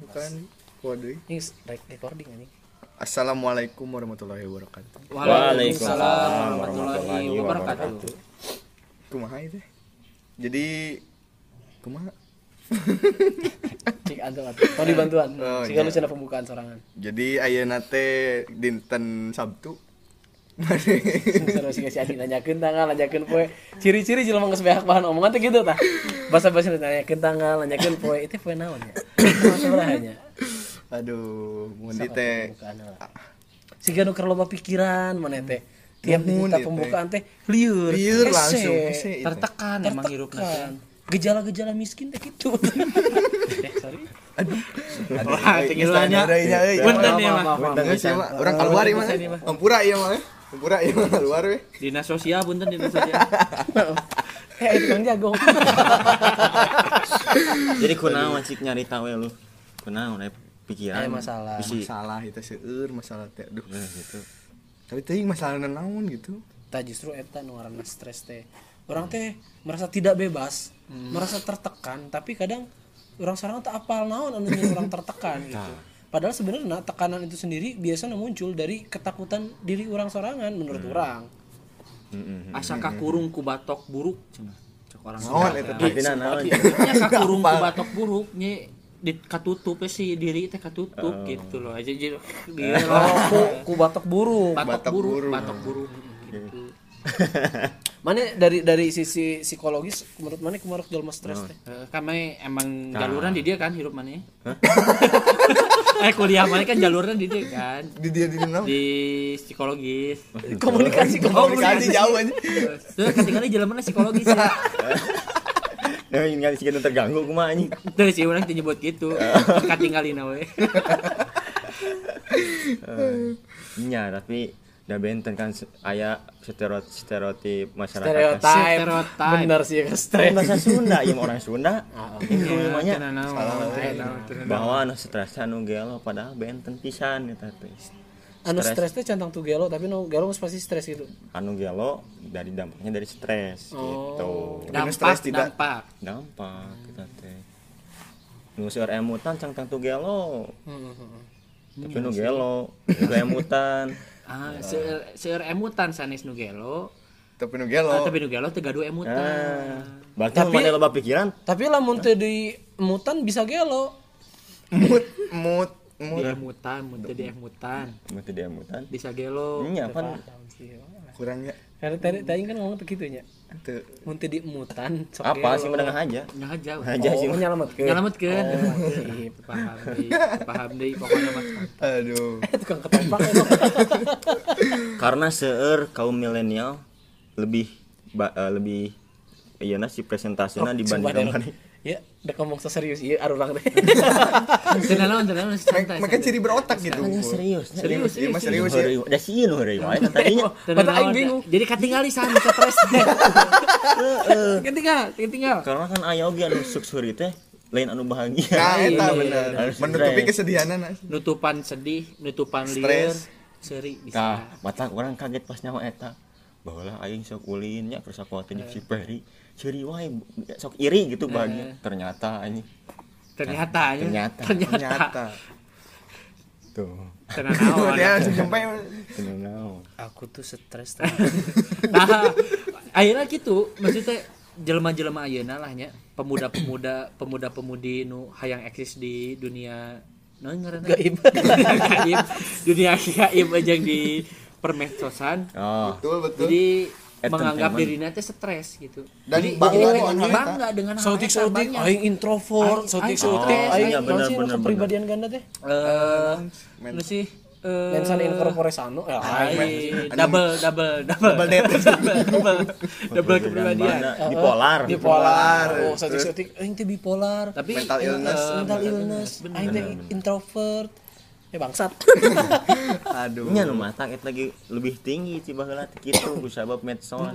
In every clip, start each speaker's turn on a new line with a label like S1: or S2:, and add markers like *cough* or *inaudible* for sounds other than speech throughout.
S1: Bukan kode.
S2: Ini rek- recording anjing.
S1: Assalamualaikum warahmatullahi wabarakatuh.
S3: Waalaikumsalam warahmatullahi wabarakatuh.
S1: Kumaha itu? Jadi kumaha?
S2: Cik antu antu. Mau dibantuan.
S1: Oh,
S2: Sehingga
S1: iya.
S2: lu cenah pembukaan sorangan.
S1: Jadi ayeuna teh dinten Sabtu.
S2: Terus si si Adi nanyakeun tanggal, nanyakeun poe. Ciri-ciri jelema geus beak bahan omongan teh gitu tah. Bahasa-bahasa nanyakeun tanggal, nanyakeun poe. Itu poe naon ya? Masalah nya.
S1: Aduh, mun teh
S2: Siga nu keur loba pikiran mana teh. Tiap diminta pembukaan teh. Lieur hese,
S1: langsung.
S3: Tertekan emang hirupna.
S2: Gejala-gejala miskin teh gitu. *laughs* Eh, sorry.
S3: Wah, tinggilannya.
S2: Punten ya.
S1: Punten geus ya, mah. Urang keluar ieu mah. Ampura ieu mah. Ampura mah keluar we.
S3: Dinas sosial punten dinas sosial.
S2: Eh, itu Kang Jago. *laughs*
S4: Jadi kunaon cik nyari tahu lu? Kunaon aya pikiran?
S2: Aya masalah.
S4: Bisi.
S1: Masalah itu seueur masalah teh. Aduh.
S4: Nah, gitu.
S1: Tapi teuing masalah naon gitu.
S2: Tah justru eta nu ngaranna stres teh. Orang teh merasa tidak bebas, merasa tertekan, tapi kadang orang sekarang tak apal naon anu nyieun orang tertekan gitu. Padahal sebenarnya tekanan itu sendiri biasanya muncul dari ketakutan diri orang sorangan menurut orang.
S3: Asa kakurung ku batok buruk cenah. Cek orang
S1: Naon
S3: Sunda.
S1: eta?
S4: Artina naon?
S3: Nya kakurung ku batok buruk nya di katutup si diri teh katutup gitu loh aja jadi *laughs* dia
S2: Oh, ku, ku batok
S3: batok
S1: batok
S3: buruk
S1: buruk.
S3: batok buruk gitu *laughs*
S2: Mana dari dari sisi psikologis menurut mana kumaha jalma stres teh?
S3: Eh, kami emang jaluran di dia kan hirup mana *laughs* eh kuliah mana kan jaluran di dia kan
S1: Di dia di naon?
S3: di psikologis *laughs*
S2: Komunikasi
S1: Komunikasi jauh aja.
S3: Tuh ketinggalan jalan mana psikologis ya. *laughs*
S4: Ngali sih terganggu kumaha anjing.
S3: Tuh sih orang nyebut gitu. Ketinggalin we.
S4: Nya tapi da benten kan se- aya stereotip stereotip masyarakat.
S2: stereotip.
S3: Stereotip.
S2: Bener sih ya
S4: Kan
S2: stres.
S4: bahasa Sunda ya orang Sunda. *laughs* Itu namanya
S3: Bahwa
S4: anu stres anu gelo padahal benten pisan eta teh.
S2: Anu
S4: Stres.
S2: teh cantang tuh gelo tapi nu gelo pasti stres gitu.
S4: Anu gelo dari dampaknya dari stres gitu.
S1: Dengan
S3: dampak
S1: stres tidak-
S3: dampak.
S4: Dampak kita teh. Nu seur emutan cang tang tu gelo. Tapi nu gelo, nu emutan. *laughs*
S3: Ah, seur emutan sanes nu gelo.
S1: Tapi nu
S3: Ah,
S1: gelo.
S3: tapi nu gelo teu gaduh
S4: Ah,
S3: emutan.
S4: berarti
S2: Tapi-
S4: mana loba pikiran?
S2: Tapi lamun teu di mutan bisa gelo.
S1: Mut mut mut.
S3: Di emutan, mun teu di emutan.
S4: Mati dia emutan.
S3: Bisa gelo.
S4: Nya pan
S1: Kurangnya
S2: Karena tadi tadi kan ngomong begitu nya.
S1: teu
S2: Mun teu di mutan
S4: apa sih menengah aja?
S3: Nah aja.
S4: Aja sih.
S2: Oh, nyalametkeun.
S3: Nyalametkeun.
S2: Oh, sip.
S3: Paham deui. Paham deui pokoknya mah.
S1: aduh. *laughs*
S2: Tukang ketoprak emang. *laughs*
S4: Karena seueur kaum milenial lebih ba- eh, lebih iya si presentasinya dibanding
S2: Sumpah,
S4: kaum
S2: Del. Ya, udah ngomong serius ieu arurang teh. *laughs*
S3: Tenang tenang santai.
S1: Maka ciri berotak gitu.
S4: serius.
S3: Serius,
S1: Iya, mah serius
S4: Serius.
S1: ya.
S4: Udah sih nu heureuy wae tadinya.
S3: Tenang *laughs*
S2: Mata aing bingung.
S3: Jadi ketinggali san stres. *laughs* Ketinggal, ketinggal.
S4: Karena kan aya oge anu suksuri teh lain anu bahagia.
S1: Nah, eta
S3: Iya,
S1: bener.
S4: iya.
S1: Menutupi
S4: Stres.
S1: kesedihanan.
S3: nutupan sedih, nutupan liar, seri bisa.
S4: Tah, mata orang kaget pas nyawa eta. Baheula aing sok ulin nya terus aku teh si Peri. Ciri wae sok iri gitu bahagia. Ternyata anjing.
S3: Ternyata, ya.
S4: Ternyata.
S3: ternyata,
S1: Ternyata.
S4: Tuh. *laughs*
S2: Aku tuh stres. *laughs*
S3: Nah, akhirnya gitu, maksudnya jelema-jelema ayeuna lah nya, pemuda-pemuda, pemuda-pemudi nu hayang eksis di dunia naon ngaranna?
S2: Gaib. *laughs*
S3: gaib. Dunia gaib aja di permedsosan.
S4: Oh.
S1: betul betul.
S3: Jadi. Menganggap dirinya teh stres gitu.
S1: Dan
S3: Jadi
S1: bangga
S3: oh,
S1: dengan eta.
S3: bangga dengan hal
S2: Sautik sautik aing introvert, sautik
S3: aing
S2: sautik aing
S4: iya,
S2: naon
S4: bener, bener,
S2: kepribadian ganda teh.
S3: Eh, lu sih eh,
S2: Mensan incorpore sano ya. aing.
S3: Ay, *laughs* double double double
S1: Double date. *laughs*
S3: double double *laughs* double kepribadian?
S4: Bipolar.
S2: bipolar. Oh, sautik sautik aing teh bipolar.
S3: tapi
S1: Mental illness.
S3: eh,
S2: mental illness, aing teh introvert. Eh bangsat. *laughs*
S1: Aduh.
S4: nya nu mata eta lagi lebih tinggi ci baheula teh kitu ku sabab medsos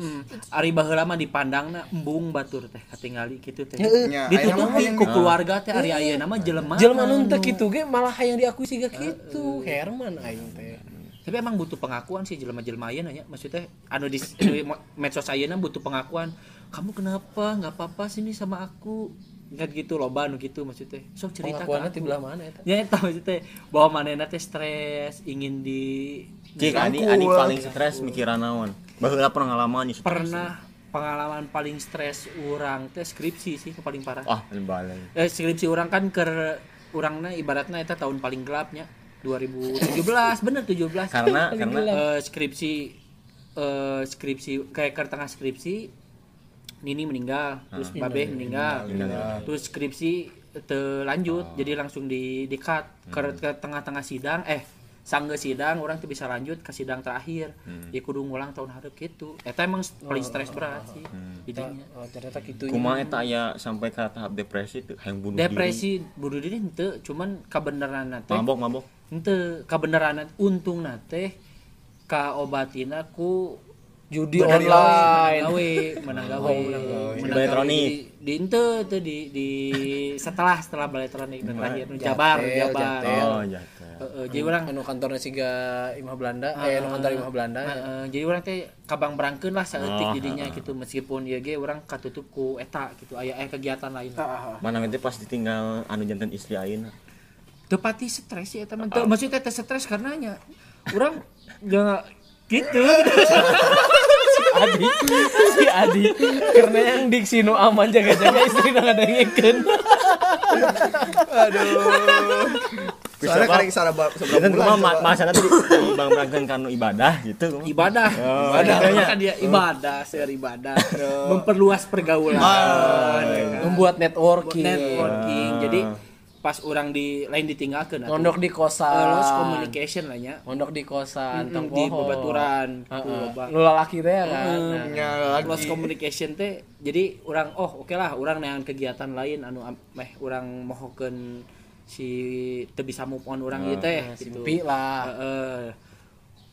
S3: Ari baheula mah dipandangna embung batur teh katingali kitu teh.
S1: Nya,
S3: Ditutup
S1: aya mah
S3: ku keluarga teh ari ayeuna mah jelema.
S2: Jelema nu teu kitu ge malah hayang diakui siga kitu. Herman aing teh.
S3: Tapi emang butuh pengakuan sih jelema-jelema ayeuna nya. Maksudnya anu di, di *clears throat* medsos ayeuna butuh pengakuan. Kamu kenapa? nggak apa-apa sini sama aku. Ingat gitu loba anu gitu maksudnya. Sok cerita aku.
S2: ti belah mana eta?
S3: Ya eta maksudnya bahwa manehna teh stres, ingin di
S4: cik adi adi paling stres mikiran naon baheula pernah ngalaman nih
S3: pernah pengalaman paling stres orang teh skripsi sih yang paling parah.
S4: ah balik
S3: Eh, skripsi orang kan ke orangnya ibaratnya itu tahun paling gelapnya 2017 bener 17
S4: karena *laughs* karena
S3: Eh, skripsi eh, skripsi kayak ke tengah skripsi Nini meninggal terus Babe meninggal. terus skripsi terlanjut jadi langsung di di cut ke, ke tengah-tengah sidang. Eh sangga sidang orang tuh bisa lanjut ke sidang terakhir. Ya kudu ngulang tahun harap gitu eta emang paling stres berat sih jadinya.
S2: Oh, ternyata kitu.
S4: kumaha eta aya sampai ke tahap depresi tuh yang bunuh
S3: depresi bunuh diri ente cuman kebenaran
S4: diri
S3: teh.
S4: Mabok mabok.
S3: Ente kebenaran untung nate ka obatina ku
S2: judi
S3: Menang
S2: online.
S3: gawe menang gawe
S4: Di Baletronic.
S3: di, di ente tuh di di setelah setelah baletronik dan terakhir nu jabar
S2: Jatel,
S3: jabar.
S2: Jatel.
S4: oh jatuh
S3: Heeh, jadi orang
S2: anu kantornya siga Imah Belanda, eh anu kantor Imah Belanda.
S3: Heeh, jadi orang teh kabang berangkeun lah saeutik
S4: Oh,
S3: jadinya gitu. Meskipun ya ge orang katutup ku eta gitu aya aya kegiatan lain.
S4: Mana nanti pas ditinggal anu jantan istri ayeuna?
S3: Tepati stres ya teman tuh maksudnya teh stres karena nya orang nggak *laughs* gitu *laughs*
S2: Adi, si Adi karena yang diksi nu aman jaga-jaga istri nang ada ngikeun.
S1: Aduh. Soalnya
S4: Bisa,
S1: kali secara ba- seberapa bulan.
S4: kumaha ma-
S1: coba.
S4: masana tuh bang berangkat kanu ibadah gitu
S3: ibadah
S4: Oh,
S3: ibadah
S4: iya.
S3: kan dia ibadah seri ibadah memperluas pergaulan
S2: Membuat networking.
S3: networking jadi pas orang di lain ditinggalkan.
S2: Mondok di kosan.
S3: lost communication lah nya
S2: Mondok di kosan, tong
S3: di
S2: poho.
S3: babaturan
S2: Heeh.
S3: gitu, loba.
S2: Lu lalaki teh ya kan. Nah,
S1: Nya lagi.
S3: lost communication teh jadi orang oh oke lah orang neangan kegiatan lain anu am- meh orang mohokeun si teu bisa move on orang gitu teh gitu
S2: Simpi lah.
S3: Heeh.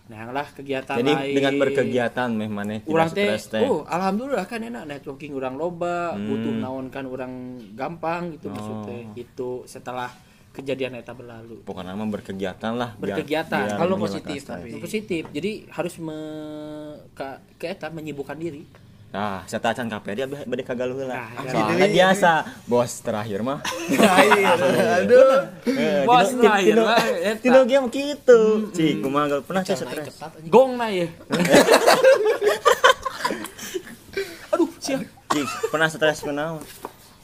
S3: Nah lah kegiatan
S4: jadi
S3: lain.
S4: dengan berkegiatan meh maneh
S3: Urang teh,
S4: Hmm.
S3: oh alhamdulillah kan enak networking orang loba, butuh naon kan orang gampang gitu maksudnya.
S4: Oh.
S3: Itu setelah kejadian eta berlalu.
S4: pokoknya mah berkegiatan lah
S3: Berkegiatan.
S4: biar
S2: Kalau positif tapi.
S3: Positif. Jadi harus me ke, ke eta menyibukkan diri.
S4: Nah, saya tacan KPR dia bade kagaluh lah.
S3: Nah,
S4: Soalnya biasa, bos terakhir mah.
S1: Aduh.
S4: Eh,
S3: Bos terakhir
S4: tino-
S3: mah, eta.
S4: Tino game gitu. Cik, kumaha pernah teh stres.
S3: Gong na ya. *laughs* Aduh, siap.
S4: Cik, pernah stres kunaon?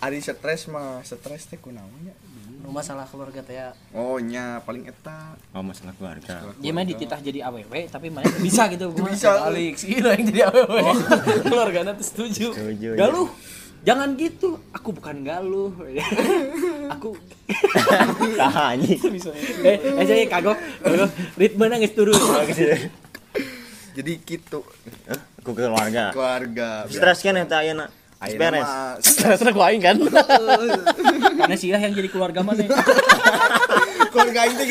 S1: Ari stres mah, stres teh kunaon nya?
S2: Nu masalah keluarga teh ya.
S1: Oh nya paling eta.
S4: Oh, masalah keluarga.
S3: Dia mah dititah jadi AWW tapi mana bisa gitu.
S1: Bisa.
S2: Alex, ini yang jadi awewe. *laughs* Keluarganya tuh setuju.
S4: Setuju.
S3: Galuh. Jangan gitu. Aku bukan galuh. *laughs* Aku *laughs*
S4: Tah anjing.
S3: eh eh saya kagok. Ritme nangis turun.
S1: Jadi gitu
S4: Eh, Ku keluarga.
S1: keluarga.
S4: Stres kan eta ayeuna.
S1: Ayeuna
S4: Beres.
S1: mah
S2: Stres ku aing kan. *laughs*
S3: Karena sih yang jadi keluarga mana. *laughs*
S1: keluarga aing teh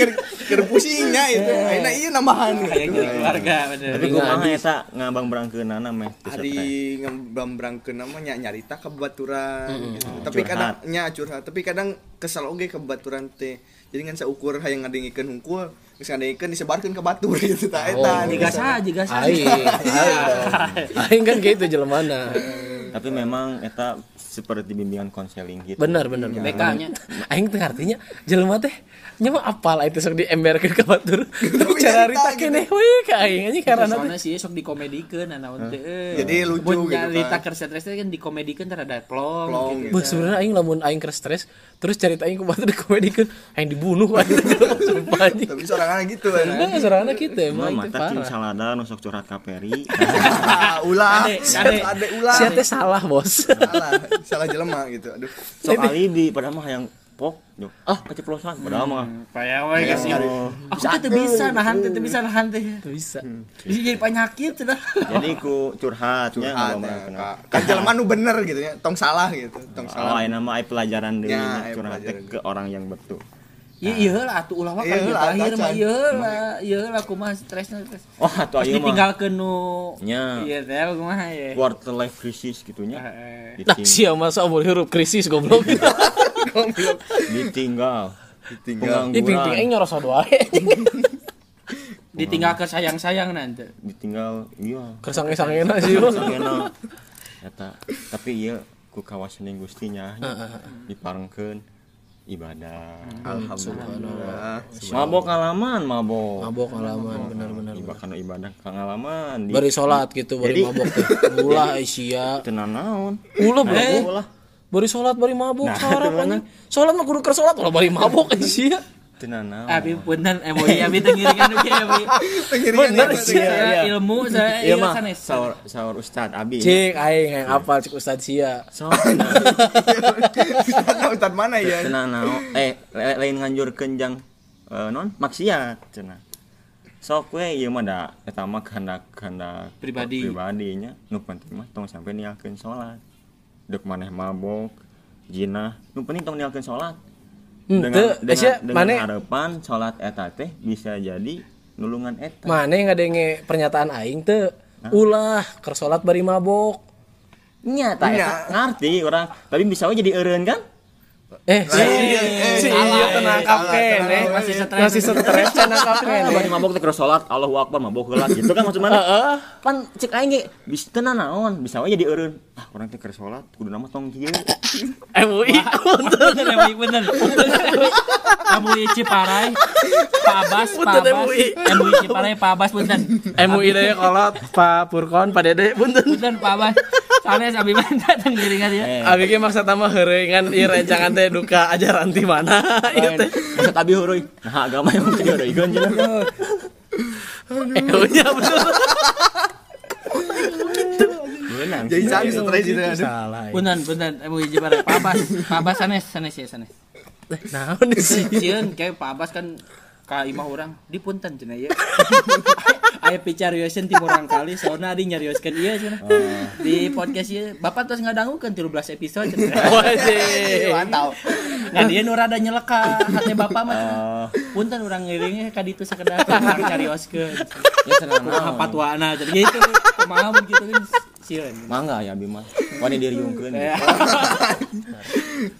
S1: keur pusingnya itu. Ayeuna ieu nambahan.
S3: Kayak jadi keluarga bener.
S4: Tapi kumaha eta ngabang berangkeunana meh
S1: Ari
S4: stres.
S1: ngembrangkeun namanya nyarita ke baturan gitu. Tapi kadang nya curhat, tapi kadang kesal oge ke baturan teh. Jadi ngan saukur hayang ngadengikeun hungkul, geus ngadengikeun disebarkeun ke batur *laughs* gitu tah eta.
S3: Jiga sah, jiga sah.
S2: Aing, aing. Aing kan gitu jelemana.
S4: Tapi memang eta seperti bimbingan konseling gitu.
S2: Bener bener.
S3: BK-nya.
S2: Aing teh artinya jelema teh nya mah apal itu sok diemberkeun ka batur. *laughs* Tapi cara rita kene we ka aing anjing karena
S3: Soalnya sih sok dikomedikeun anaon teh. eh.
S1: Jadi lucu gitu
S3: nyarita
S1: kan.
S3: keur stres kan dikomedikeun teh rada plong.
S1: Plong
S3: gitu.
S1: gitu.
S2: Sebenarnya aing lamun aing keur stres terus cerita aing ke batur dikomedikeun aing dibunuh *laughs* aing sumpah anjing.
S1: Tapi sorangan gitu kan.
S2: Nah, sorangan kita
S4: Mah
S2: emang
S4: mata cing salada nu sok curhat ka Peri.
S1: Ah, *laughs* ulah.
S3: Ade. Ade
S1: ulah.
S2: Sia teh salah, Bos.
S1: Salah, salah jelema gitu. Aduh.
S4: Sok alibi padahal mah yang pok. Duh, Ah, keceplosan padahal mah.
S3: Paya we kasih. Aku teh teu bisa nahan teh teu bisa nahan teh.
S2: Tuh bisa.
S3: Bisa jadi penyakit sudah.
S4: Jadi ku curhatnya
S1: Curhat ya. Kak. Kan jelema nu bener gitu ya. Tong salah gitu. Tong
S4: Oh,
S1: salah.
S4: ini mah ai pelajaran deui
S1: Ya,
S4: nya curhat ke orang yang betul.
S3: Iya iya lah atuh ulah mah
S1: Iya
S3: kan
S1: lah,
S3: terakhir mah iya lah iya lah kumaha stresna stres.
S4: oh atuh ayeuna mah
S3: ditinggalkeun nu
S4: Nya.
S3: Iya teh kumaha ya.
S4: quarter life crisis gitunya
S3: Eh,
S2: Nah,
S4: Diting-
S2: sia masa umur hirup krisis goblok. *laughs*
S4: ditinggal
S1: Ditinggal.
S2: Ping ping aing nyorosot wae. *laughs*
S3: Ditinggalkeun sayang-sayang nanti.
S4: ditinggal iya
S2: Kesange-sangena sih. Bos.
S4: Sangena. Eta tapi iya ku kawasan yang gustinya diparengkeun ibadah
S1: Alhamdulillah.
S4: mabok ngalaman mabok
S2: Mabok ngalaman bener-bener.
S4: bahkan ibadah ngalaman di
S2: Bari salat gitu, bari mabok teh. Ulah *laughs* Asia.
S4: tenan naon
S2: Ulah
S4: ulah
S2: Bari salat bari mabok
S4: Nah,
S2: sarap
S4: mana?
S2: anjing. Salat mah kudu keur salat ulah bari mabok Asia.
S4: tenan naon
S3: Abi punten emosi abi teu ngiringan oge abi.
S2: Bener *laughs* sih.
S3: Saya ilmu *laughs* saya
S4: iya mah
S3: sanes.
S4: sahur sahur ustad abi
S2: Cik aing yang apal cik Ustad sia.
S4: so *laughs*
S1: Ustaz Ustaz mana ya?
S4: tenan naon eh lain nganjurkeun jang eh, non maksiat cenah sok we ieu mah da eta mah kehendak kehendak
S3: Pribadi.
S4: pribadinya nu penting mah tong sampe nialkeun salat dek maneh mabok jinah. Nu penting tong nialkeun salat.
S2: Hmm,
S4: dengan dengan,
S2: Asia,
S4: dengan
S2: maneh-
S4: harapan salat eta teh bisa jadi nulungan eta.
S2: Mana ngadenge pernyataan aing teu ulah keur salat bari mabok.
S4: nya ta eta ngarti orang tapi bisa we jadi eureun kan
S2: Eh, si si iya tenangkap kene.
S3: Masih stres.
S2: Masih stres tenangkap kene.
S4: bari mabok teh keur salat Allahu Akbar mabok heula gitu kan maksud mana kan cek aing ge bisa tenan naon bisa we jadi eureun ah urang teh keur salat kudu nama tong kieu *laughs*
S2: MUI. *laughs*
S3: Bener emang bener. Kamu Ciparai, Pak Abbas, Pak Abbas,
S2: MUI.
S3: MUI Ciparai, Pak Abbas punten.
S2: MUI deh kolot Pak Purkon Pak Dede punten.
S3: Punten Pak Abbas. Sanes abi mah *laughs* datang giringan ya.
S4: eh
S2: Abi ge maksa tambah heureungan ieu rencangan teh duka ajaran ti mana *laughs* ieu teh.
S4: maksud abi heureui nah agama yang mesti diheureuykeun cenah
S2: Eh, nya bener.
S4: beunang
S1: Jadi saya stres itu
S2: ya.
S3: Punten, punten MUI Ciparai, Pak Abbas. Pak Abbas sanes, sanes ya sanes.
S2: Naon sih?
S3: Cieun kayak Pak Abbas kan ka imah orang di punten cenah ya. *laughs* Aya picarioskeun ti urang kali soalna adi nyarioskeun ieu cenah. Di podcast ieu Bapak terus ngadangukeun 13 episode.
S2: Wajib.
S1: Mantap.
S3: Ngan dia nu rada nyeleka hati Bapak mah.
S4: oh
S3: Punten urang ngiringnya ka ditu sakedah urang carioskeun.
S4: ya
S3: Kumaha
S4: naon
S3: patwana jadi gitu. Kumaha mun kitu kan sieun.
S4: mangga ya abi mah wani diriungkeun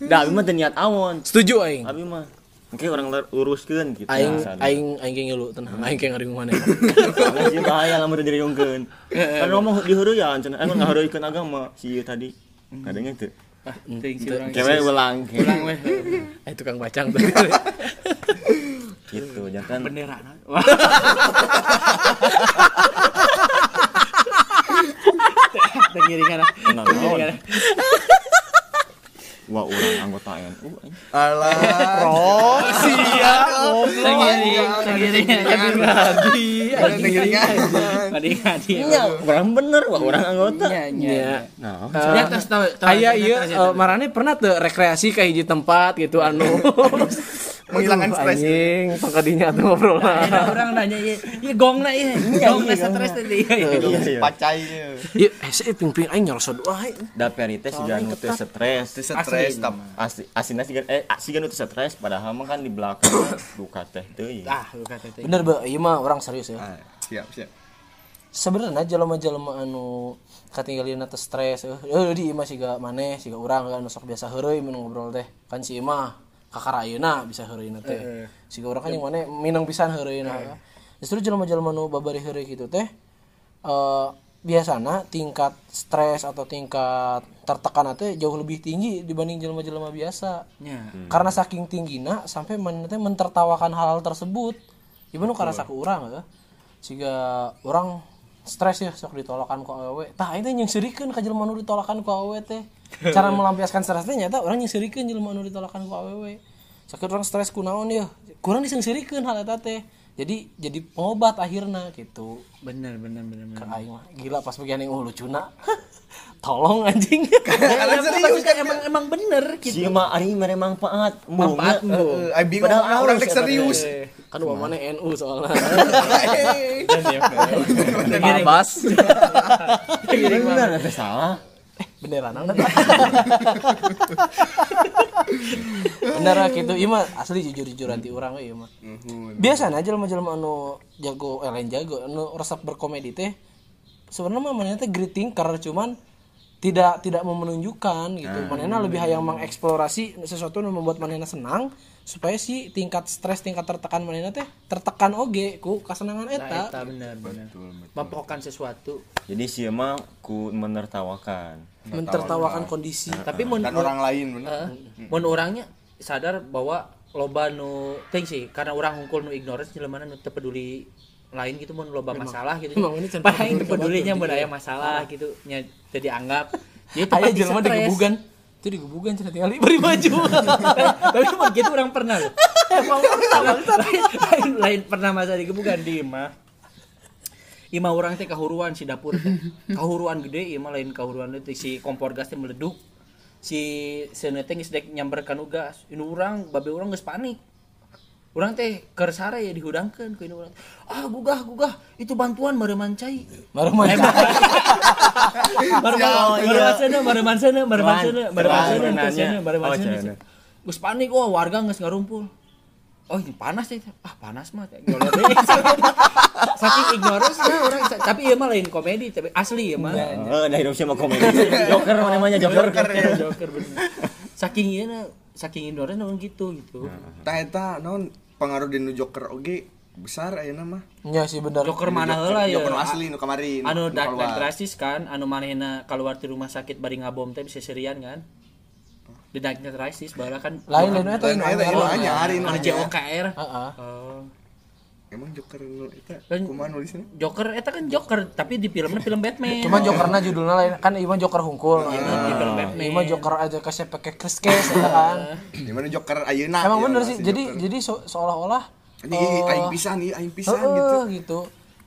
S4: da *laughs* abi mah teu niat awon
S2: Setuju aing.
S4: abi mah Oke orang uruskeun gitu.
S2: Aing
S4: Biasa.
S2: aing aing ge ngilu tenang. Aing ge ngering mana. *laughs*
S4: Karena sih bahaya lamun teu diriungkeun. Kan ngomong di heureuyaan cenah emang ngaheureuykeun agama si ieu tadi. Kadangnya teu.
S3: Ah, urang.
S4: Kewe ulang
S3: Ulang weh. *laughs*
S2: Eh tukang bacang tuh. *laughs*
S4: gitu jangan
S3: Bendera. Wah. Tengiringan.
S4: Wah, orang anggota NU.
S1: Alah.
S3: Tengiring, tengiringan.
S2: Ngadi.
S3: Ngadi.
S4: Nya, orang bener wah orang anggota. Nah,
S3: Di atas tahu. aja.
S2: eh, marane pernah tuh rekreasi ke hiji tempat gitu anu *laughs*
S1: Menghilangkan stres.
S2: Anjing, pangkadinya tuh ngobrol
S3: Ada orang nanya, iya, iya iya, gongna stres tadi. Iya, iya.
S4: iya iya.
S1: Pacai dia.
S2: Ieu hese ping-ping aing nyarosot wae.
S4: Da perite siga nu teu stres.
S1: Itu stres.
S4: Asli asina siga eh siga nu stres padahal mah kan di belakang *coughs* duka teh teuing.
S3: Ah, lu kata teh.
S2: Bener ba, ieu mah orang serius ya.
S1: Ah, siap, siap.
S2: Sebenarnya jelema-jelema anu katinggalina teh stres eh eh, di imah siga maneh siga urang kan sok biasa heureuy mun ngobrol teh kan si imah kakara ayeuna bisa heureuy teh. Siga urang kan yang maneh minang pisan heureuy justru jelema-jelema nu babari heureuy kitu teh eh biasana tingkat stres atau tingkat tertekan teh jauh lebih tinggi dibanding jelema-jelema biasa.
S3: Nya.
S2: karena saking tingginya sampai mana teh mentertawakan hal-hal tersebut. Ibu nu karena saku urang ya sehingga orang stres ya sok ditolakan ku awewe tah itu yang serikeun ka jelema nu ditolakan ku awewe teh cara *laughs* melampiaskan stres teh nyata orang yang serikeun jelema nu ditolakan ku awewe sakit orang stres ku naon ya kurang disengsirikeun hal eta teh jadi jadi pengobat akhirnya gitu
S3: Bener, bener, bener, bener.
S2: aing mah gila pas bagian yang uh lucuna *laughs* tolong anjing *laughs*
S1: Karena serius kan
S3: emang emang bener gitu.
S4: Si mah ari mere manfaat.
S3: Manfaat
S4: Mungnya.
S3: mu.
S1: Eh, Ay bingung
S4: Padahal
S1: orang serius.
S2: Kan uang mana NU soalnya.
S1: Hey.
S2: Babas
S4: Bener salah.
S2: beneran anak bener lah gitu iya mah asli jujur jujur anti orang iya mah
S1: Nuhun.
S2: biasa aja jelema jelema anu jago eh lain jago anu resep berkomedi teh sebenarnya mah manehna teh greeting karena cuman tidak tidak mau menunjukkan gitu manehna lebih hayang mengeksplorasi sesuatu yang membuat manehna senang supaya si tingkat stres tingkat tertekan manehna teh tertekan oge ku kasenangan eta
S3: Eta bener bener. Mempohokan sesuatu.
S4: jadi sih mah ku menertawakan
S2: mentertawakan kondisi
S3: Tapi mun
S1: dan orang lain bener.
S3: Heeh. mun orangnya sadar bahwa loba nu ting sih karena orang hungkul nu ignorance jelema nu teu peduli lain gitu mun loba masalah gitu.
S2: memang ini
S3: pedulinya mun
S2: batur,
S3: aya masalah gitu nya teu dianggap. Jadi pasti
S2: jelema digebugan itu digebugan cenah tinggal beri maju *laughs*
S3: Tapi mun gitu orang pernah loh. Emang pernah lain, lain, pernah masa digebugan di imah. Ima orang teh kahuruan si dapur teh. Kahuruan gede ima lain kahuruan teh si kompor gas teh meleduk. Si seuneu teh geus dek nyamberkan gas. Ini orang babe orang geus panik. Orang teh keur sare ya dihudangkeun ku ini urang. Ah gugah gugah itu bantuan mareman cai.
S2: Mareman cai.
S3: Mareman mareman sana mareman sana mareman sana mareman sana teu sana mareman
S4: oh,
S3: sana.
S4: cenah.
S3: Geus panik oh warga geus ngarumpul. Oh ini panas teh. Ah panas mah. *laughs* Saking ignorance nah orang tapi ieu mah lain komedi tapi asli ieu mah.
S4: oh dah hidup sama komedi joker mana namanya joker
S3: Joker bener. Saking na saking ignorance orang gitu gitu.
S1: Tah eta naon pengaruh di Joker oge besar ayeuna mah.
S2: Nya sih bener.
S3: Joker mana heula ya?
S1: Joker asli nu kamari. nu-
S3: Anu dan drastis kan, anu manehna keluar di rumah sakit bari ngabom teh bisa serian kan. Di dark drastis baheula kan
S2: Lain lain eta
S1: Lain
S2: anu
S1: ieu anyar
S3: anu JOKR.
S2: Heeh.
S1: Emang Joker nu eta
S3: Kan-
S1: kumaha nulisnya?
S3: Joker eta kan Joker tapi di filmnya film Batman.
S2: Cuman jokerna judulnya lain kan ieu mah joker hungkul.
S3: di film Batman.
S2: Ieu mah joker aja kasih pakai kes kes eta kan. *clears throat*
S1: Di mana Joker ayeuna?
S2: Emang
S1: ya,
S2: bener
S1: masih
S2: sih. Jadi
S1: Joker.
S2: jadi so- seolah-olah
S1: ini
S2: eh,
S1: aing pisan nih, aing pisan gitu.
S2: gitu.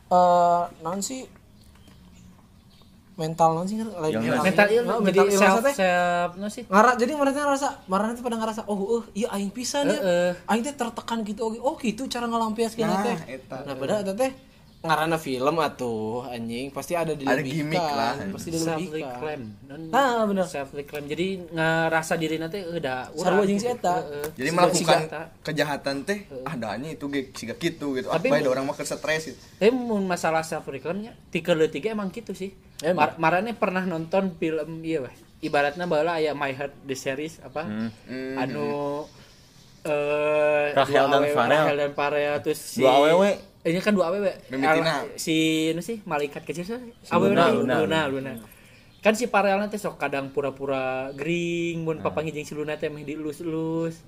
S2: Eh non sih mental non sih
S4: Yang
S3: mental ill
S2: Nah,
S3: jadi
S2: mental illness
S3: self
S2: teh.
S3: self no sih.
S2: ngara jadi mereka ngerasa marahnya tuh pada ngerasa oh uh, iya aing pisan ya
S3: Heeh.
S2: aing teh tertekan gitu oke oh gitu cara ngelampiaskeun
S1: Nah,
S2: teh
S1: eta.
S2: nah padahal eta teh ngarana film atuh anjing pasti ada
S1: Ada gimmick lah.
S2: pasti
S3: self
S2: dilebihkan
S3: reclaim.
S2: Ah, bener.
S3: Self reclaim. Jadi ngerasa diri nanti udah
S2: Sarua jeung si eta.
S1: Jadi
S2: Siga-
S1: melakukan
S3: siga.
S1: kejahatan teh ah danya itu ge siga kitu gitu.
S3: Tapi
S1: ada orang mah stres gitu.
S3: Tapi mun masalah self reclaimnya tiga tiga emang gitu sih. Mar marane pernah nonton film iya weh. Ibaratnya baheula aya My Heart the series apa? Anu eh
S4: Rachel
S3: dua
S4: dan Farel.
S3: Rachel dan Farel terus si
S4: Dua awewe.
S3: Ini kan dua awewe.
S1: Mimitina.
S3: Si nu sih malaikat kecil sih.
S4: Luna, Luna.
S3: Luna, Luna. Kan si Farelna teh sok kadang pura-pura gering mun papangih jeung si Luna teh meh dielus-elus.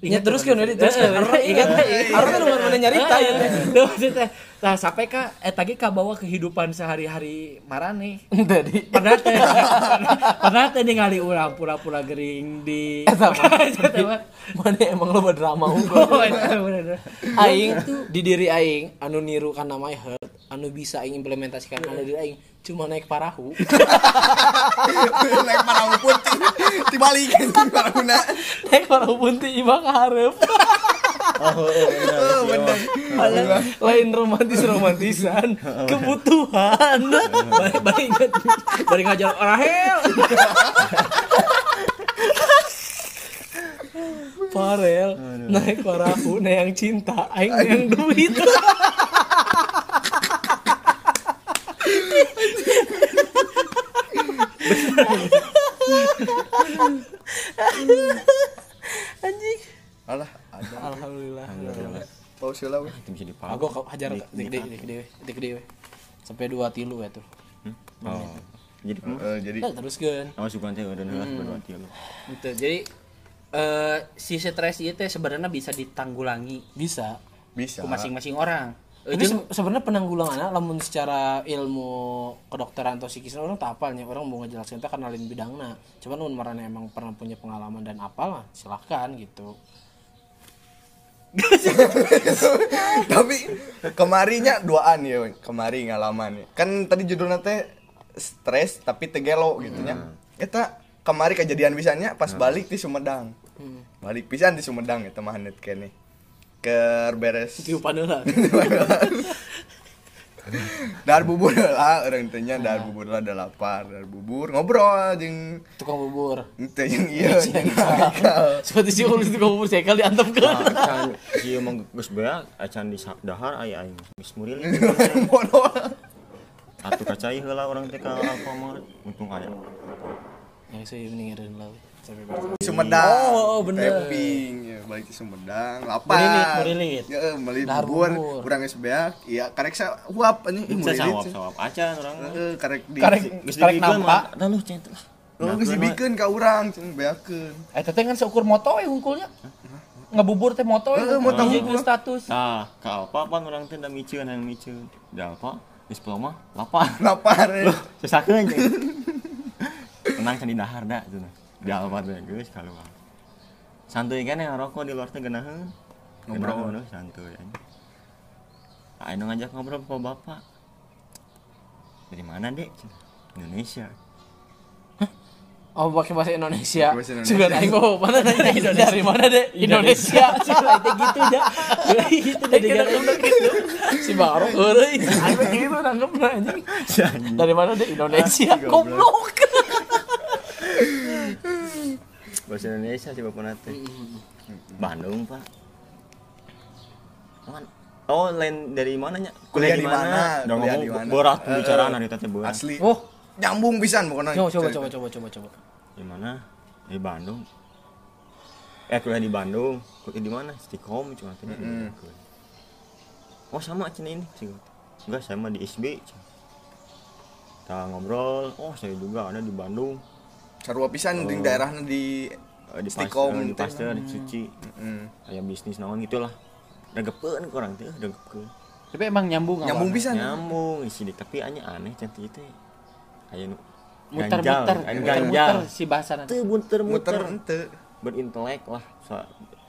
S2: Ya, terus kan, Dedi, terus kan.
S3: Heeh, ingat
S2: Harusnya lu mana nyarita ya
S3: Nah, sampai ka eta ge kabawa kehidupan sehari-hari marane.
S2: Tadi.
S3: Pernah teh pernah teh ningali urang pura-pura gering di. *laughs*
S2: Mana emang lo drama unggul.
S3: Oh, bener.
S2: aing di diri aing anu niru kana my heart anu bisa aing implementasikan kana diri aing cuma naik parahu. *laughs*
S1: Naik parahu putih. Dibalikin parahuna.
S2: naik parahu punti iba ka hareup.
S1: Oh, bener.
S2: lain romantis *laughs* romantisan kebutuhan.
S3: Bari bari inget bari ngajar Rahel.
S2: Farel naik parahu na yang cinta aing na yang duit *laughs* anjing.
S1: Alah, ada.
S2: alhamdulillah.
S1: Pause lah weh.
S4: itu bisa dipakai
S2: aku kau hajar dik dik dik dik dik dik sampai dua tilu ya tuh.
S4: Oh. Jadi
S1: Eh, jadi
S2: nah terus kan
S4: nanti udah berdua tilu.
S3: Gitu. Jadi eh si stres itu sebenarnya bisa ditanggulangi.
S2: Bisa.
S1: Bisa.
S3: ke masing-masing orang.
S2: Ini se- sebenarnya penanggulangannya lamun secara ilmu kedokteran atau psikis orang tak apalnya orang mau ngejelasin teh karena lain bidangna. Cuman mun marana emang pernah punya pengalaman dan apal mah silahkan gitu. *laughs*
S1: Tapi kemarinya duaan ya kemari ngalaman ya. kan tadi judulnya teh stres tapi tegelo gitu nya. Eta kemari kejadian pisannya pas balik di Sumedang. Balik pisan di Sumedang eta mah hanet kene ke beres.
S2: Tiupan lah.
S1: Dar bubur. Lah orang tanya dar bubur lah ada lapar, dar bubur. Ngobrol jeung
S2: tukang bubur.
S1: Ieu jeung Haikal.
S2: seperti si ulus tukang bubur saya kali antep ke
S4: acan. Ieu mah geus beak acan di dahar aya aing geus muril. *laughs*
S1: Bodoh.
S4: atuh kacai heula urang teh ka Alfamart untung aya.
S2: Ya saya mendingan lah
S1: Sumedang.
S2: Oh, bener.
S1: Tapping, ya, balik ke Sumedang. Lapar.
S2: Murilit, murilit.
S1: Ya, eh, meuli
S2: Dahar
S1: bubur,
S2: bubur.
S1: urang geus beak. Iya, karek sa uap
S4: bisa
S1: murilit.
S4: sawap sawap acan urang mah.
S1: Heeh, karek di
S2: Karek karek nampak
S4: da lu cent lah
S1: Oh, geus dibikeun ka urang, cenah beakeun.
S3: Eh teteh kan seukur moto we hungkulnya. Ngebubur teh moto we.
S1: Heeh, moto
S3: Jadi
S1: hungkul.
S3: status.
S4: Nah, ka Alfa pan urang teh da miceun hayang miceun. Da Alfa geus mah lapar.
S1: Lapar. ya.
S4: Sesakeun jeung. Tenang can di dahar da cenah. Di Alfa teh geus kaluar. Santuy kan yang rokok di luar teh geunaheun.
S1: Ngobrol.
S4: Ngobrol santuy anjing. Ayo ngajak ngobrol ke bapak. Dari mana, Dek? Indonesia.
S2: oh pakai bahasa Indonesia juga aing mau mana nanya Indonesia dari mana deh Indonesia *laughs*
S3: Itu gitu dah. Gitu
S2: Aing kena gitu. si baru euy *laughs* aing gitu nanggep anjing
S4: Si anjing.
S2: dari mana deh Indonesia goblok
S4: Bahasa Indonesia sih bapak nate. Bandung, Pak. Oh, lain dari mananya?
S1: Kuliah di mana?
S4: Udah
S1: Kuliah
S4: ngomong
S1: di mana?
S4: borat
S1: Eh,
S4: pembicaraan
S1: eh,
S4: hari teh borat.
S1: Asli.
S2: oh
S1: Nyambung pisan pokoknya.
S2: coba coba coba coba coba coba
S4: Di mana? Di Bandung. Eh, kuliah di Bandung. Kuliah di mana? Stikom cuma tadi. Oh, sama cina ini. Cing. Enggak, sama di SB. Kita ngobrol. Oh, saya juga ada di Bandung.
S1: Sarua pisan di daerahnya di
S4: Eh, di
S1: Stikom
S4: di. Pasteur, di Suci.
S1: Mm.
S4: Kayak bisnis naon gitulah. Degepkeun ku urang teh, degepkeun.
S3: Tapi emang nyambung
S1: Nyambung pisan.
S4: nyambung isi dik tapi hanya aneh cantik itu aya nu
S3: Muter-muter,
S4: ganjal
S3: muter-muter si bahasa nanti.
S4: teu muter
S1: Muter
S4: muter berintelek lah so,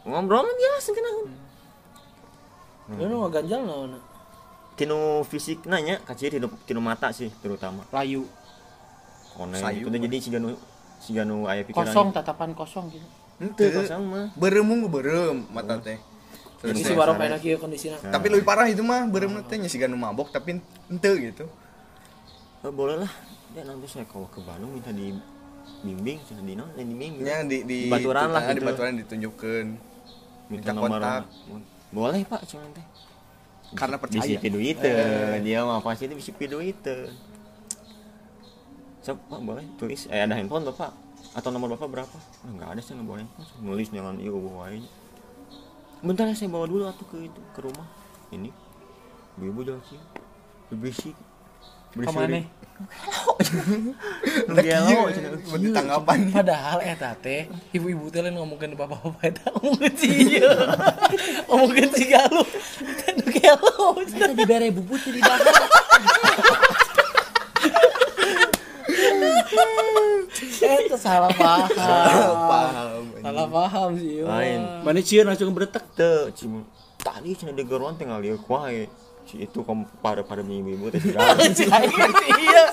S4: ngobrol mah biasa kenaun
S2: lu nu ganjal naon
S4: tinu fisik nanya kacir tinu, tinu mata sih terutama
S3: Layu.
S4: konek
S1: Sayu.
S4: itu jadi si ganu si ganu aya pikiran
S3: Kosong tatapan kosong gitu.
S1: Ente.
S4: kosong mah
S1: Berem mung berem mata teh. Terus
S2: si baru
S4: sana.
S2: enak ieu kondisina
S1: tapi lebih parah itu mah berem teh nya siga nu mabok tapi ente gitu.
S4: oh, boleh lah dia nanti saya kalau ke Bandung minta dibimbing sudah di non di bimbing
S1: Nya di di
S4: Baturan lah
S1: di
S4: gitu.
S1: baturan ditunjukkeun.
S4: minta
S1: kontak.
S4: boleh pak cuman teh
S1: Karena percaya.
S4: bisi duit dia mah pasti itu bisi duit so pak boleh? Tulis. Eh ada handphone bapak atau nomor bapak berapa? Ah, nggak ada sih nggak bawa handphone nulis jangan iya bawa aja bentar ya saya bawa dulu atau ke itu ke rumah. Ini. Ibu jalan sih. Berisik
S3: Ke mana?
S1: Udah
S4: Gelo,
S1: bentuk tanggapan.
S2: padahal eta teh ibu-ibu teh lain ngomongkeun bapak-bapak eta ngomongkeun si ieu ngomongkeun si galuh. Eta nu gelo
S3: Kita dibere bubut di bahar. *laughs* *laughs*
S2: eta salah paham
S1: Paham.
S2: salah paham sih
S4: Lain.
S3: Mana cieun langsung berdetak.
S4: teu cuma tadi cina di geruan tinggal lihat kuai si itu kom pada pada ibu ibu teh galau. *laughs*
S2: iya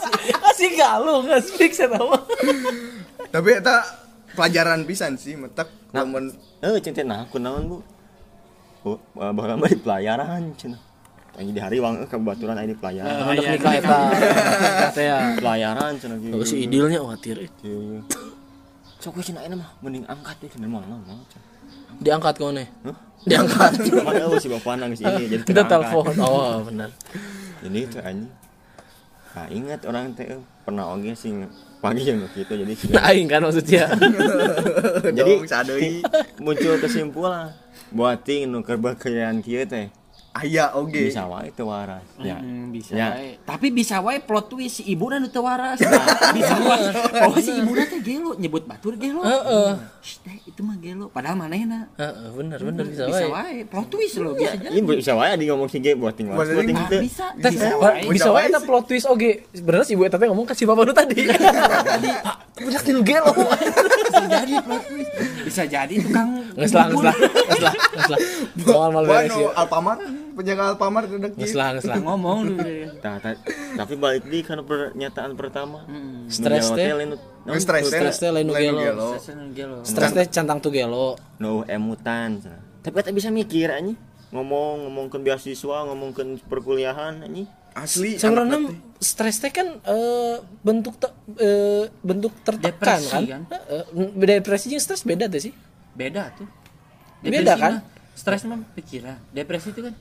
S2: si galuh nggak speak saya mah
S1: Tapi eta pelajaran pisan sih metek
S4: Nah. Eh, cinta nah, aku naon bu? Bu, eh, mah di pelayaran cina. Lagi di hari wang ke baturan aya di pelayaran.
S2: Hendak nikah eta nikah teh ya
S4: Pelayaran cina gitu.
S2: Si idilnya khawatir eh.
S4: Iya. Sok we cina mah mending angkat deh cina mana mana.
S2: diangkat kau nih diangkat. *laughs*
S4: Mana eueuh si bapak nangis ini jadi
S2: kita telepon. Oh benar.
S4: Jadi itu anjing. Nah, ingat orang teh eh, pernah oge sing pagi yang gitu jadi
S2: nah aing kan maksudnya.
S4: Jadi muncul kesimpulan buat ting nu kieu teh
S1: Aya oge.
S4: bisa wae teu waras. Ya.
S3: Hmm, bisa
S4: Ya.
S3: wae. Tapi bisa wae plot twist si ibu nu teu waras. *laughs* bisa wae. Oh si ibu teh gelo nyebut batur gelo.
S2: Heeh.
S3: Itu mah gelo. Padahal manehna.
S2: Heeh, bener bener bisa
S3: Bisa
S2: wae.
S3: Plot twist loh bisa jadi.
S4: Ini bisa wae di ngomong si G buat ting waras.
S1: Buat
S4: Buat ting
S1: ting-
S4: teu.
S3: Ah, bisa.
S2: Teh,
S3: Bisa
S2: Pak,
S3: wae.
S2: bisa
S1: Bisa
S2: wae plot twist oge. Sebenarnya si ibu eta teh ngomong ke si bapak nu tadi. *laughs* Pak, punya tinu gelo. *laughs*
S3: Bisa jadi. Bisa jadi tukang
S2: Geus lah, geus lah, geus lah, geus lah. Moal mal beres ieu.
S1: Alfamart penjaga Alfamart udah
S2: Geus lah, geus lah.
S3: ngomong
S4: tah, tapi balik di kan pernyataan pertama.
S2: Stres
S4: Nu
S2: teh.
S4: hotel nu
S1: Geus stres teh.
S2: Stres teh lain gelo.
S3: gelo.
S2: Stres teh cantang tuh gelo.
S4: nu emutan. Tapi kita bisa mikir anjing. Ngomong ngomongkeun beasiswa, ngomongkeun perkuliahan anjing.
S1: Asli anak teh.
S2: stres teh kan eh, bentuk te- eh, bentuk tertekan
S3: Depresi,
S2: kan,
S3: kan?
S2: Eh, eh, depresi jeung stres beda tuh sih?
S3: Beda tuh.
S2: Beda, kan?
S3: stres mah pikiran. Depresi itu kan?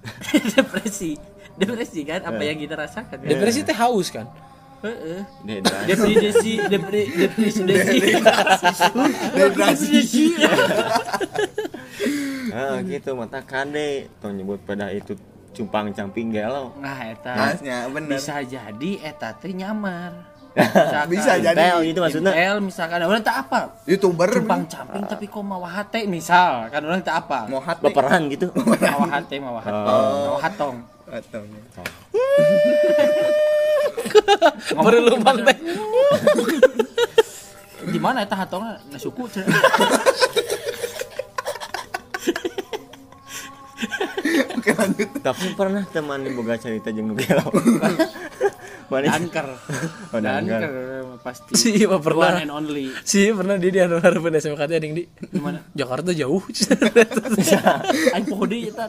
S3: *laughs* Depresi. Depresi kan? Apa yang kita rasakan kan?
S2: depresi teh haus kan?
S3: Heeh.
S4: Dehidrasi.
S3: depresi depresi depresi depresi
S4: Ah, gitu mata kade tong nyebut pada itu cumpang camping gelo.
S3: nah eta.
S1: Masnya bener.
S3: Bisa jadi eta teh nyamar. *laughs*
S1: Bisa jadi.
S4: Intel itu maksudnya.
S3: Intel misalkan orang tak apa
S1: youtuber
S3: cumpang camping tapi kok mau hate misal kan orang tak apa
S1: mau hati
S4: Baperan gitu.
S3: mau hate. Mau hate mau hatong
S1: atau
S2: baru lumpang teh.
S3: Di mana eta hatongna na suku. *laughs*
S1: oke lanjut.
S4: Tapi pernah teman boga cerita jeung nu gelo. *laughs* Mana?
S3: danker
S4: Oh, danker
S3: pasti.
S2: Si mah pernah.
S3: One and only.
S2: Si pernah dia di anu harapan SMK teh ding di.
S3: Di mana?
S2: Jakarta jauh.
S3: Aing pohode eta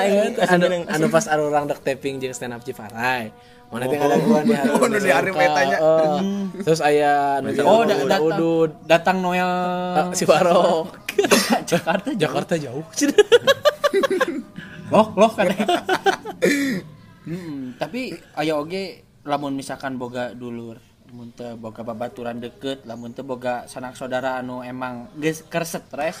S4: Aing
S2: anu anu pas anu orang dek taping jeung stand up Ciparai. Mana teh ada gua di
S1: Oh, nu di etanya.
S2: eh. terus aya anu
S3: oh
S2: da,
S3: da- datang. Datang Noel
S2: Ah, si Barok
S3: Jakarta *laughs*
S2: Jakarta jauh *laughs*
S3: loh loh kan Hmm, tapi aya oge lamun misalkan boga dulur lamun teu boga babaturan deket lamun teu boga sanak saudara anu emang geus keur stres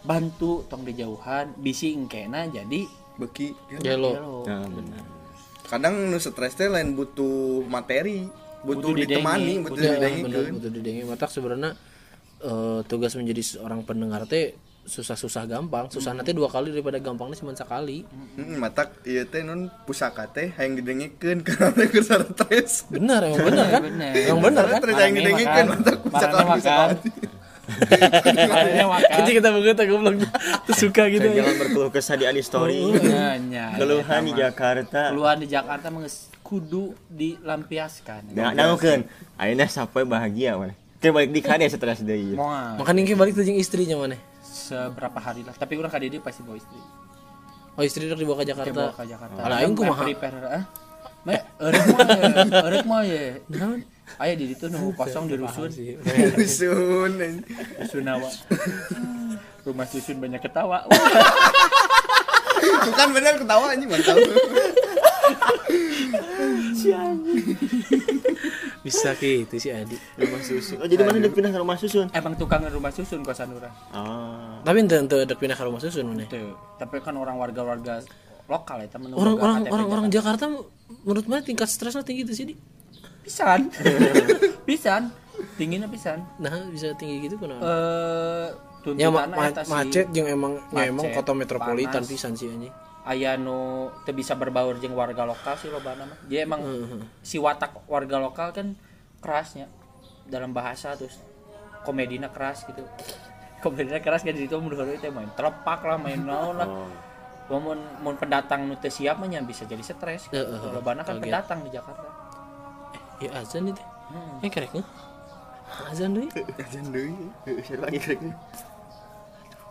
S3: bantu tong dijauhan bisi engkena jadi
S1: beki
S2: gelo.
S4: Nah, benar.
S1: kadang nu stres teh lain butuh materi butuh,
S3: Butuh didengi,
S1: ditemani butuh
S3: butuh-
S2: bener, betul didengi. Matak sebenarnya eh, tugas menjadi seorang pendengar teh susah-susah gampang. Susah nanti dua kali daripada gampangnya cuma sekali.
S1: Hmm, matak ieu teh nun pusaka teh hayang didengikeun *laughs* karena teh keur stres.
S2: Benar, emang benar kan?
S3: Bener.
S2: Emang benar kan?
S1: Terus didengikeun
S3: makan.
S1: matak pusaka pusaka.
S3: makan. Makan.
S2: Jadi kita begitu belum suka gitu.
S4: Jalan berkeluh kesah di Adi Story.
S3: Nya, nya,
S4: Keluhan di. Jakarta.
S3: keluhan di Jakarta mah geus kudu dilampiaskan
S4: Nah, dangukeun. Ayeuna sampai bahagia mana. Kayak balik di kade stres deui.
S3: Moal.
S2: Makanya ini balik tuh jeung istrinya mana?
S3: Seberapa hari lah tapi orang kadidi pasti bawa istri
S2: Oh istri udah dibawa ke Jakarta.
S3: bawa ke Jakarta
S2: Alah, aing kumaha?
S3: prepare ah Me, erek mah ya, erek mah ya. Aya di ditu nu kosong di rusun. *laughs*
S1: Sun.
S3: Rusun awa. *laughs* Rumah susun banyak ketawa. *laughs*
S1: Bukan bener ketawa anjing mantap.
S2: Bisa gitu sih Adi.
S4: Rumah susun. Oh, jadi mana udah pindah ke rumah susun?
S3: Emang tukang rumah susun kosan urang.
S4: Ah.
S2: Tapi ente ente ada pindah ke rumah susun mana?
S3: Tuh, tapi kan orang warga-warga lokal ya temen
S2: Orang-orang orang-orang Jakarta menurut mana tingkat stresnya tinggi tuh sih di?
S3: pisan. *laughs* pisan. Tingginya pisan.
S2: Nah bisa tinggi gitu kenapa?
S3: Eh
S2: Ya ma- ma- macet yang emang ya emang
S3: Macet,
S2: kota metropolitan
S3: panas.
S2: pisan sih anjing.
S3: Aya nu teu bisa berbaur jeung warga lokal sih lobana mah. Jadi emang si watak warga lokal kan kerasnya dalam bahasa terus komedinya keras gitu. *laughs* Komedinya keras kan di situ menurut itu main telepak lah, main *laughs* naon lah.
S4: Oh.
S3: Mun mun pendatang nu teu siap mah bisa jadi stres. Gitu.
S2: Heeh, heeh.
S3: Lobana kan pendatang di Jakarta.
S2: Ya azan itu.
S3: Hmm.
S2: Eh kerek nih. Azan deui. *laughs*
S1: Jangan deui.
S4: Seru lagi kira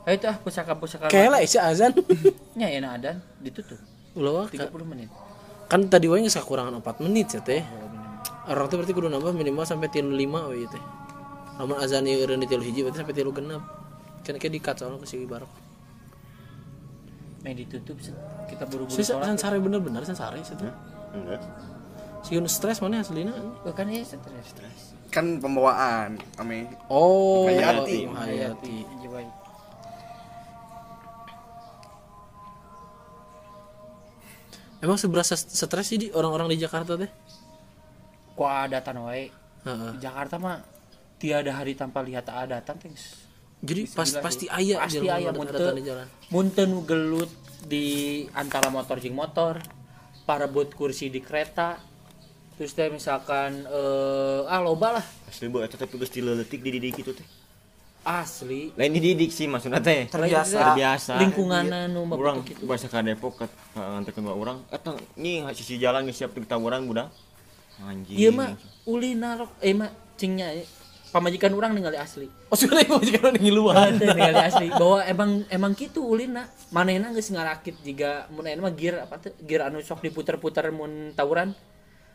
S3: Eh itu ah pusaka-pusaka.
S2: Kayak lah isi azan.
S3: nya *laughs* enak adan ditutup
S2: Ulah wah,
S3: 30
S2: ka-
S3: menit.
S2: kan tadi wae geus kakurangan 4 menit ya teh. Orang tuh berarti kudu nambah minimal sampai 35 we teh. Lamun azan ieu eureun di 3 hiji berarti sampai 3 genep. Kan kayak di-cut soalnya ke si barok.
S3: Main ditutup kita buru-buru sholat.
S2: san sare bener-bener san sare situ.
S4: Enggak.
S2: Si stres mana aslina?
S3: Oh, kan ya stres. Stres.
S1: Kan pembawaan ame.
S2: Oh,
S1: Hayati.
S2: Hayati.
S3: Jiwa.
S2: Emang seberapa stres sih di orang-orang di Jakarta teh?
S3: Ku adatan wae.
S2: Heeh.
S3: Di Jakarta mah tiada hari tanpa lihat adatan teh.
S2: Jadi pas pasti
S3: sih.
S2: aya
S3: pasti
S2: jalan
S3: aya
S2: ada-
S3: mun
S2: ada
S3: teu
S2: tanda jalan.
S3: mun teu nu gelut di antara motor jeung motor parebut kursi di kereta terus teh misalkan eh ah loba lah
S4: Asli bu, eta tapi geus dileutik dididik gitu teh.
S3: Asli.
S4: Lain dididik sih maksudnya teh.
S3: Terbiasa.
S4: Terbiasa.
S3: lingkunganna nu
S4: Urang
S3: babutuk gitu
S4: bahasa ka Depok ke nganterkeun dua urang. Eta nying sisi jalan geus siap ditawuran budak. Anjing.
S3: ieu mah ulina rok eh mah cingnya eh, pamajikan orang ningali asli.
S2: Oh sudah ibu jika ngiluan
S3: ningali asli. Bahwa emang emang gitu ulina manehna geus ngarakit jika mun mah gear apa teh gear anu sok diputer-puter mun tawuran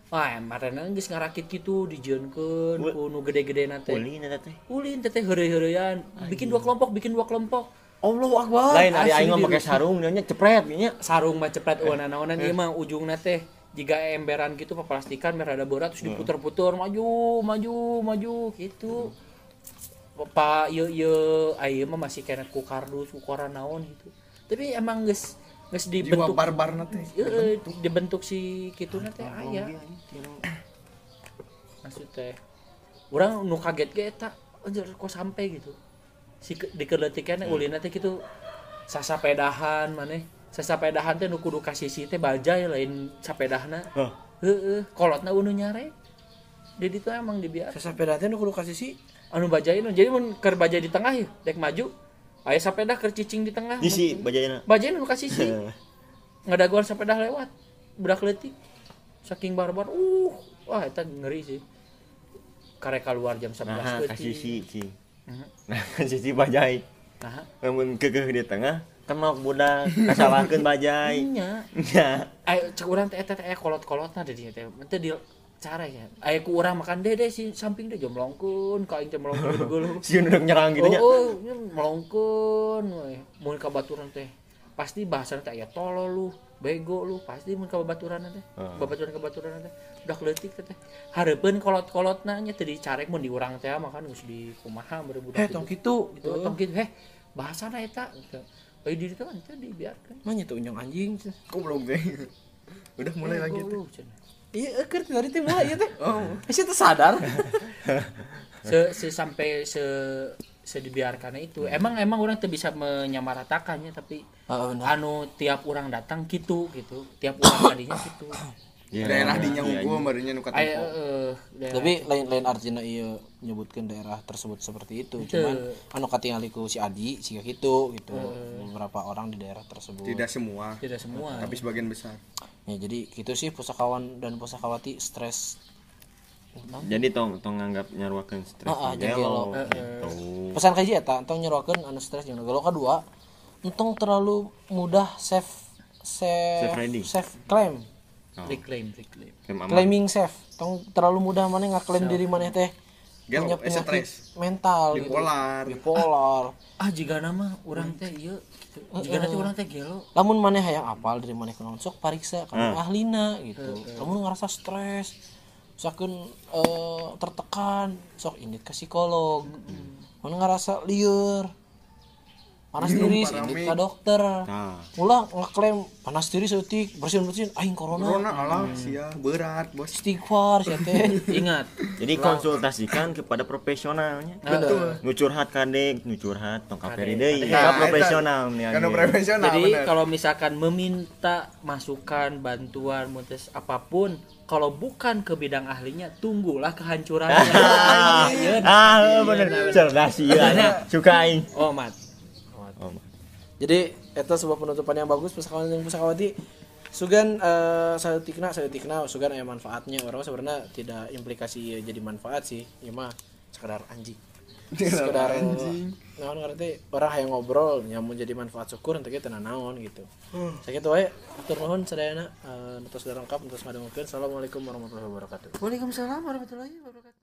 S3: wah manehna geus ngarakit gitu dijieunkeun ku nu gede-gede na teh.
S4: Ulin teh.
S3: Ulin teh heureuy-heureuyan. Bikin dua kelompok bikin dua kelompok.
S2: Allahu akbar.
S4: Lain ari aing mah pakai sarung nya cepret nya
S3: sarung mah cepet eueuh naonan ieu mah ujungna teh. Jika emberan gitu paplastikan merada berat terus diputer-puter maju maju maju gitu. Pak ye ye ayeuna mah masih kena ku kardus ku koran naon gitu. Tapi emang geus geus
S1: jiwa
S3: dibentuk
S1: barbar nanti
S3: Heeh, dibentuk. si kitu teh aya. maksud teh urang nu kaget ge eta anjir kok sampai gitu. Si ke- dikeleutikan
S1: Hmm.
S3: ulina teh gitu sasapedahan maneh. Sasapedahan teh nu kudu kasisi teh bajai lain sapedahna. Heeh kolotna unu nyare. Di ditu emang dibiar
S2: sepeda teh nu kudu kasih sih
S3: anu bajai nu jadi mun keur bajai di tengah ya dek maju aya sapeda keur cicing di tengah
S4: isi bajayana
S3: bajai nu kasisi *laughs* ngadaguan sepeda lewat. Budak leutik. Saking barbar uh wah eta ngeri sih. Karek keluar jam 11
S4: nah kasih si si
S3: Mhm.
S4: nah kasih si bajai.
S3: Nah,
S4: namun kekeh di tengah kenok budak kasalahkeun bajai.
S3: Nya. Ayo cek urang teh teh aya kolot-kolotna di dieu teh. Teh di cara ya. Aya ku urang makan dede si samping deh jomlongkeun ka aing teh melongkeun geuleuh *laughs*
S4: si udah nyerang gitu nya
S3: oh, oh nya melongkeun we mun ka baturan teh. Pasti bahasana teh aya tolol lu bego lu pasti mun ka babaturan teh.
S4: Heeh.
S3: babaturan ka baturan teh. Udah leutik teh teh. Hareupeun kolot-kolotna nya teu dicarek mun di urang teh mah kan geus di kumaha bari budak
S2: eh tong kitu
S3: gitu tong kitu heh bahasana eta gitu. Bayi diri kan teh dibiarkan.
S2: Mah nya tuh unyong anjing
S1: kok belum deh udah mulai lagi tuh.
S2: Iya keur tadi teh mulai ieu teh oh. Sih teh sadar. *laughs*
S3: Se, se sampai se se dibiarkan itu. Emang emang orang tuh bisa menyamaratakannya tapi
S2: benar.
S3: anu tiap orang datang gitu gitu. Tiap orang tadinya *coughs* gitu.
S4: Iya,
S1: daerah di
S4: iya,
S1: nyanggu
S4: iya.
S1: barunya nu
S3: Ay,
S1: ketemu
S3: eh,
S2: tapi lain lain artinya iya menyebutkan daerah tersebut seperti itu. Cuman anu katingali ku si Adi sih gitu. Gitu beberapa orang di daerah tersebut.
S1: Tidak semua.
S3: Tidak semua.
S1: Tapi sebagian besar
S2: ya jadi gitu sih pusakawan dan pusakawati stres
S4: jadi tong tong nganggap nyaruakeun stres
S2: Ah, ah,
S4: gelo.
S2: gelo.
S4: Gitu.
S2: pesan kaji eta entong nyerokeun anu stres jeung gelo kedua entong terlalu mudah save save
S4: Save ready.
S2: save claim
S3: reclaim reclaim
S4: Klaim aman.
S2: claiming save tong terlalu mudah mana ngaklaim diri mana teh
S1: Gelo,
S2: punya
S1: eh,
S2: penyakit
S1: stres.
S2: mental gitu.
S1: Bipolar.
S2: bipolar
S3: ah jika nama orang teh iya gitu. Jika nanti orang teh gelo.
S2: Lamun maneh hayang apal dari maneh kunaon sok pariksa kana ahlina gitu. Lamun ngerasa stres misalkan eh, tertekan sok indit ke psikolog. Mana ngerasa liur panas
S1: Parami.
S2: indit ke dokter.
S4: Nah,
S2: ulah ngeklaim panas diri setik bersihin bersihin aing corona.
S1: Corona alah sia berat bos.
S2: Istighfar sia teh. *laughs*
S3: Ingat.
S4: Jadi konsultasikan kepada profesionalnya.
S3: Betul.
S4: Nu curhat kadek, nu curhat tong kaperi deui.
S1: Nah,
S4: Ka profesional nih.
S1: kan profesional
S3: jadi kalau misalkan meminta masukan bantuan mutus apa pun kalau bukan ke bidang ahlinya tunggulah kehancurannya. *laughs* Iya,
S4: Ah, bener. Cerdas iya. Suka aing.
S3: oh mat
S2: jadi itu sebuah penutupan yang bagus. Pusakawan dan pusakawati sugan eh saya tikna saya tikna. Sugan aya manfaatnya. Orang sebenarnya tidak implikasi jadi manfaat sih. Ya mah sekedar anjing. *laughs* Sekedar naon ngerti? Orang yang ngobrol nyamun jadi manfaat syukur nanti kita naon gitu. Sakit wae atur nuhun sadayana. Eh nutus lengkap nutus ngadengkeun assalamualaikum warahmatullahi wabarakatuh.
S3: Waalaikumsalam warahmatullahi wabarakatuh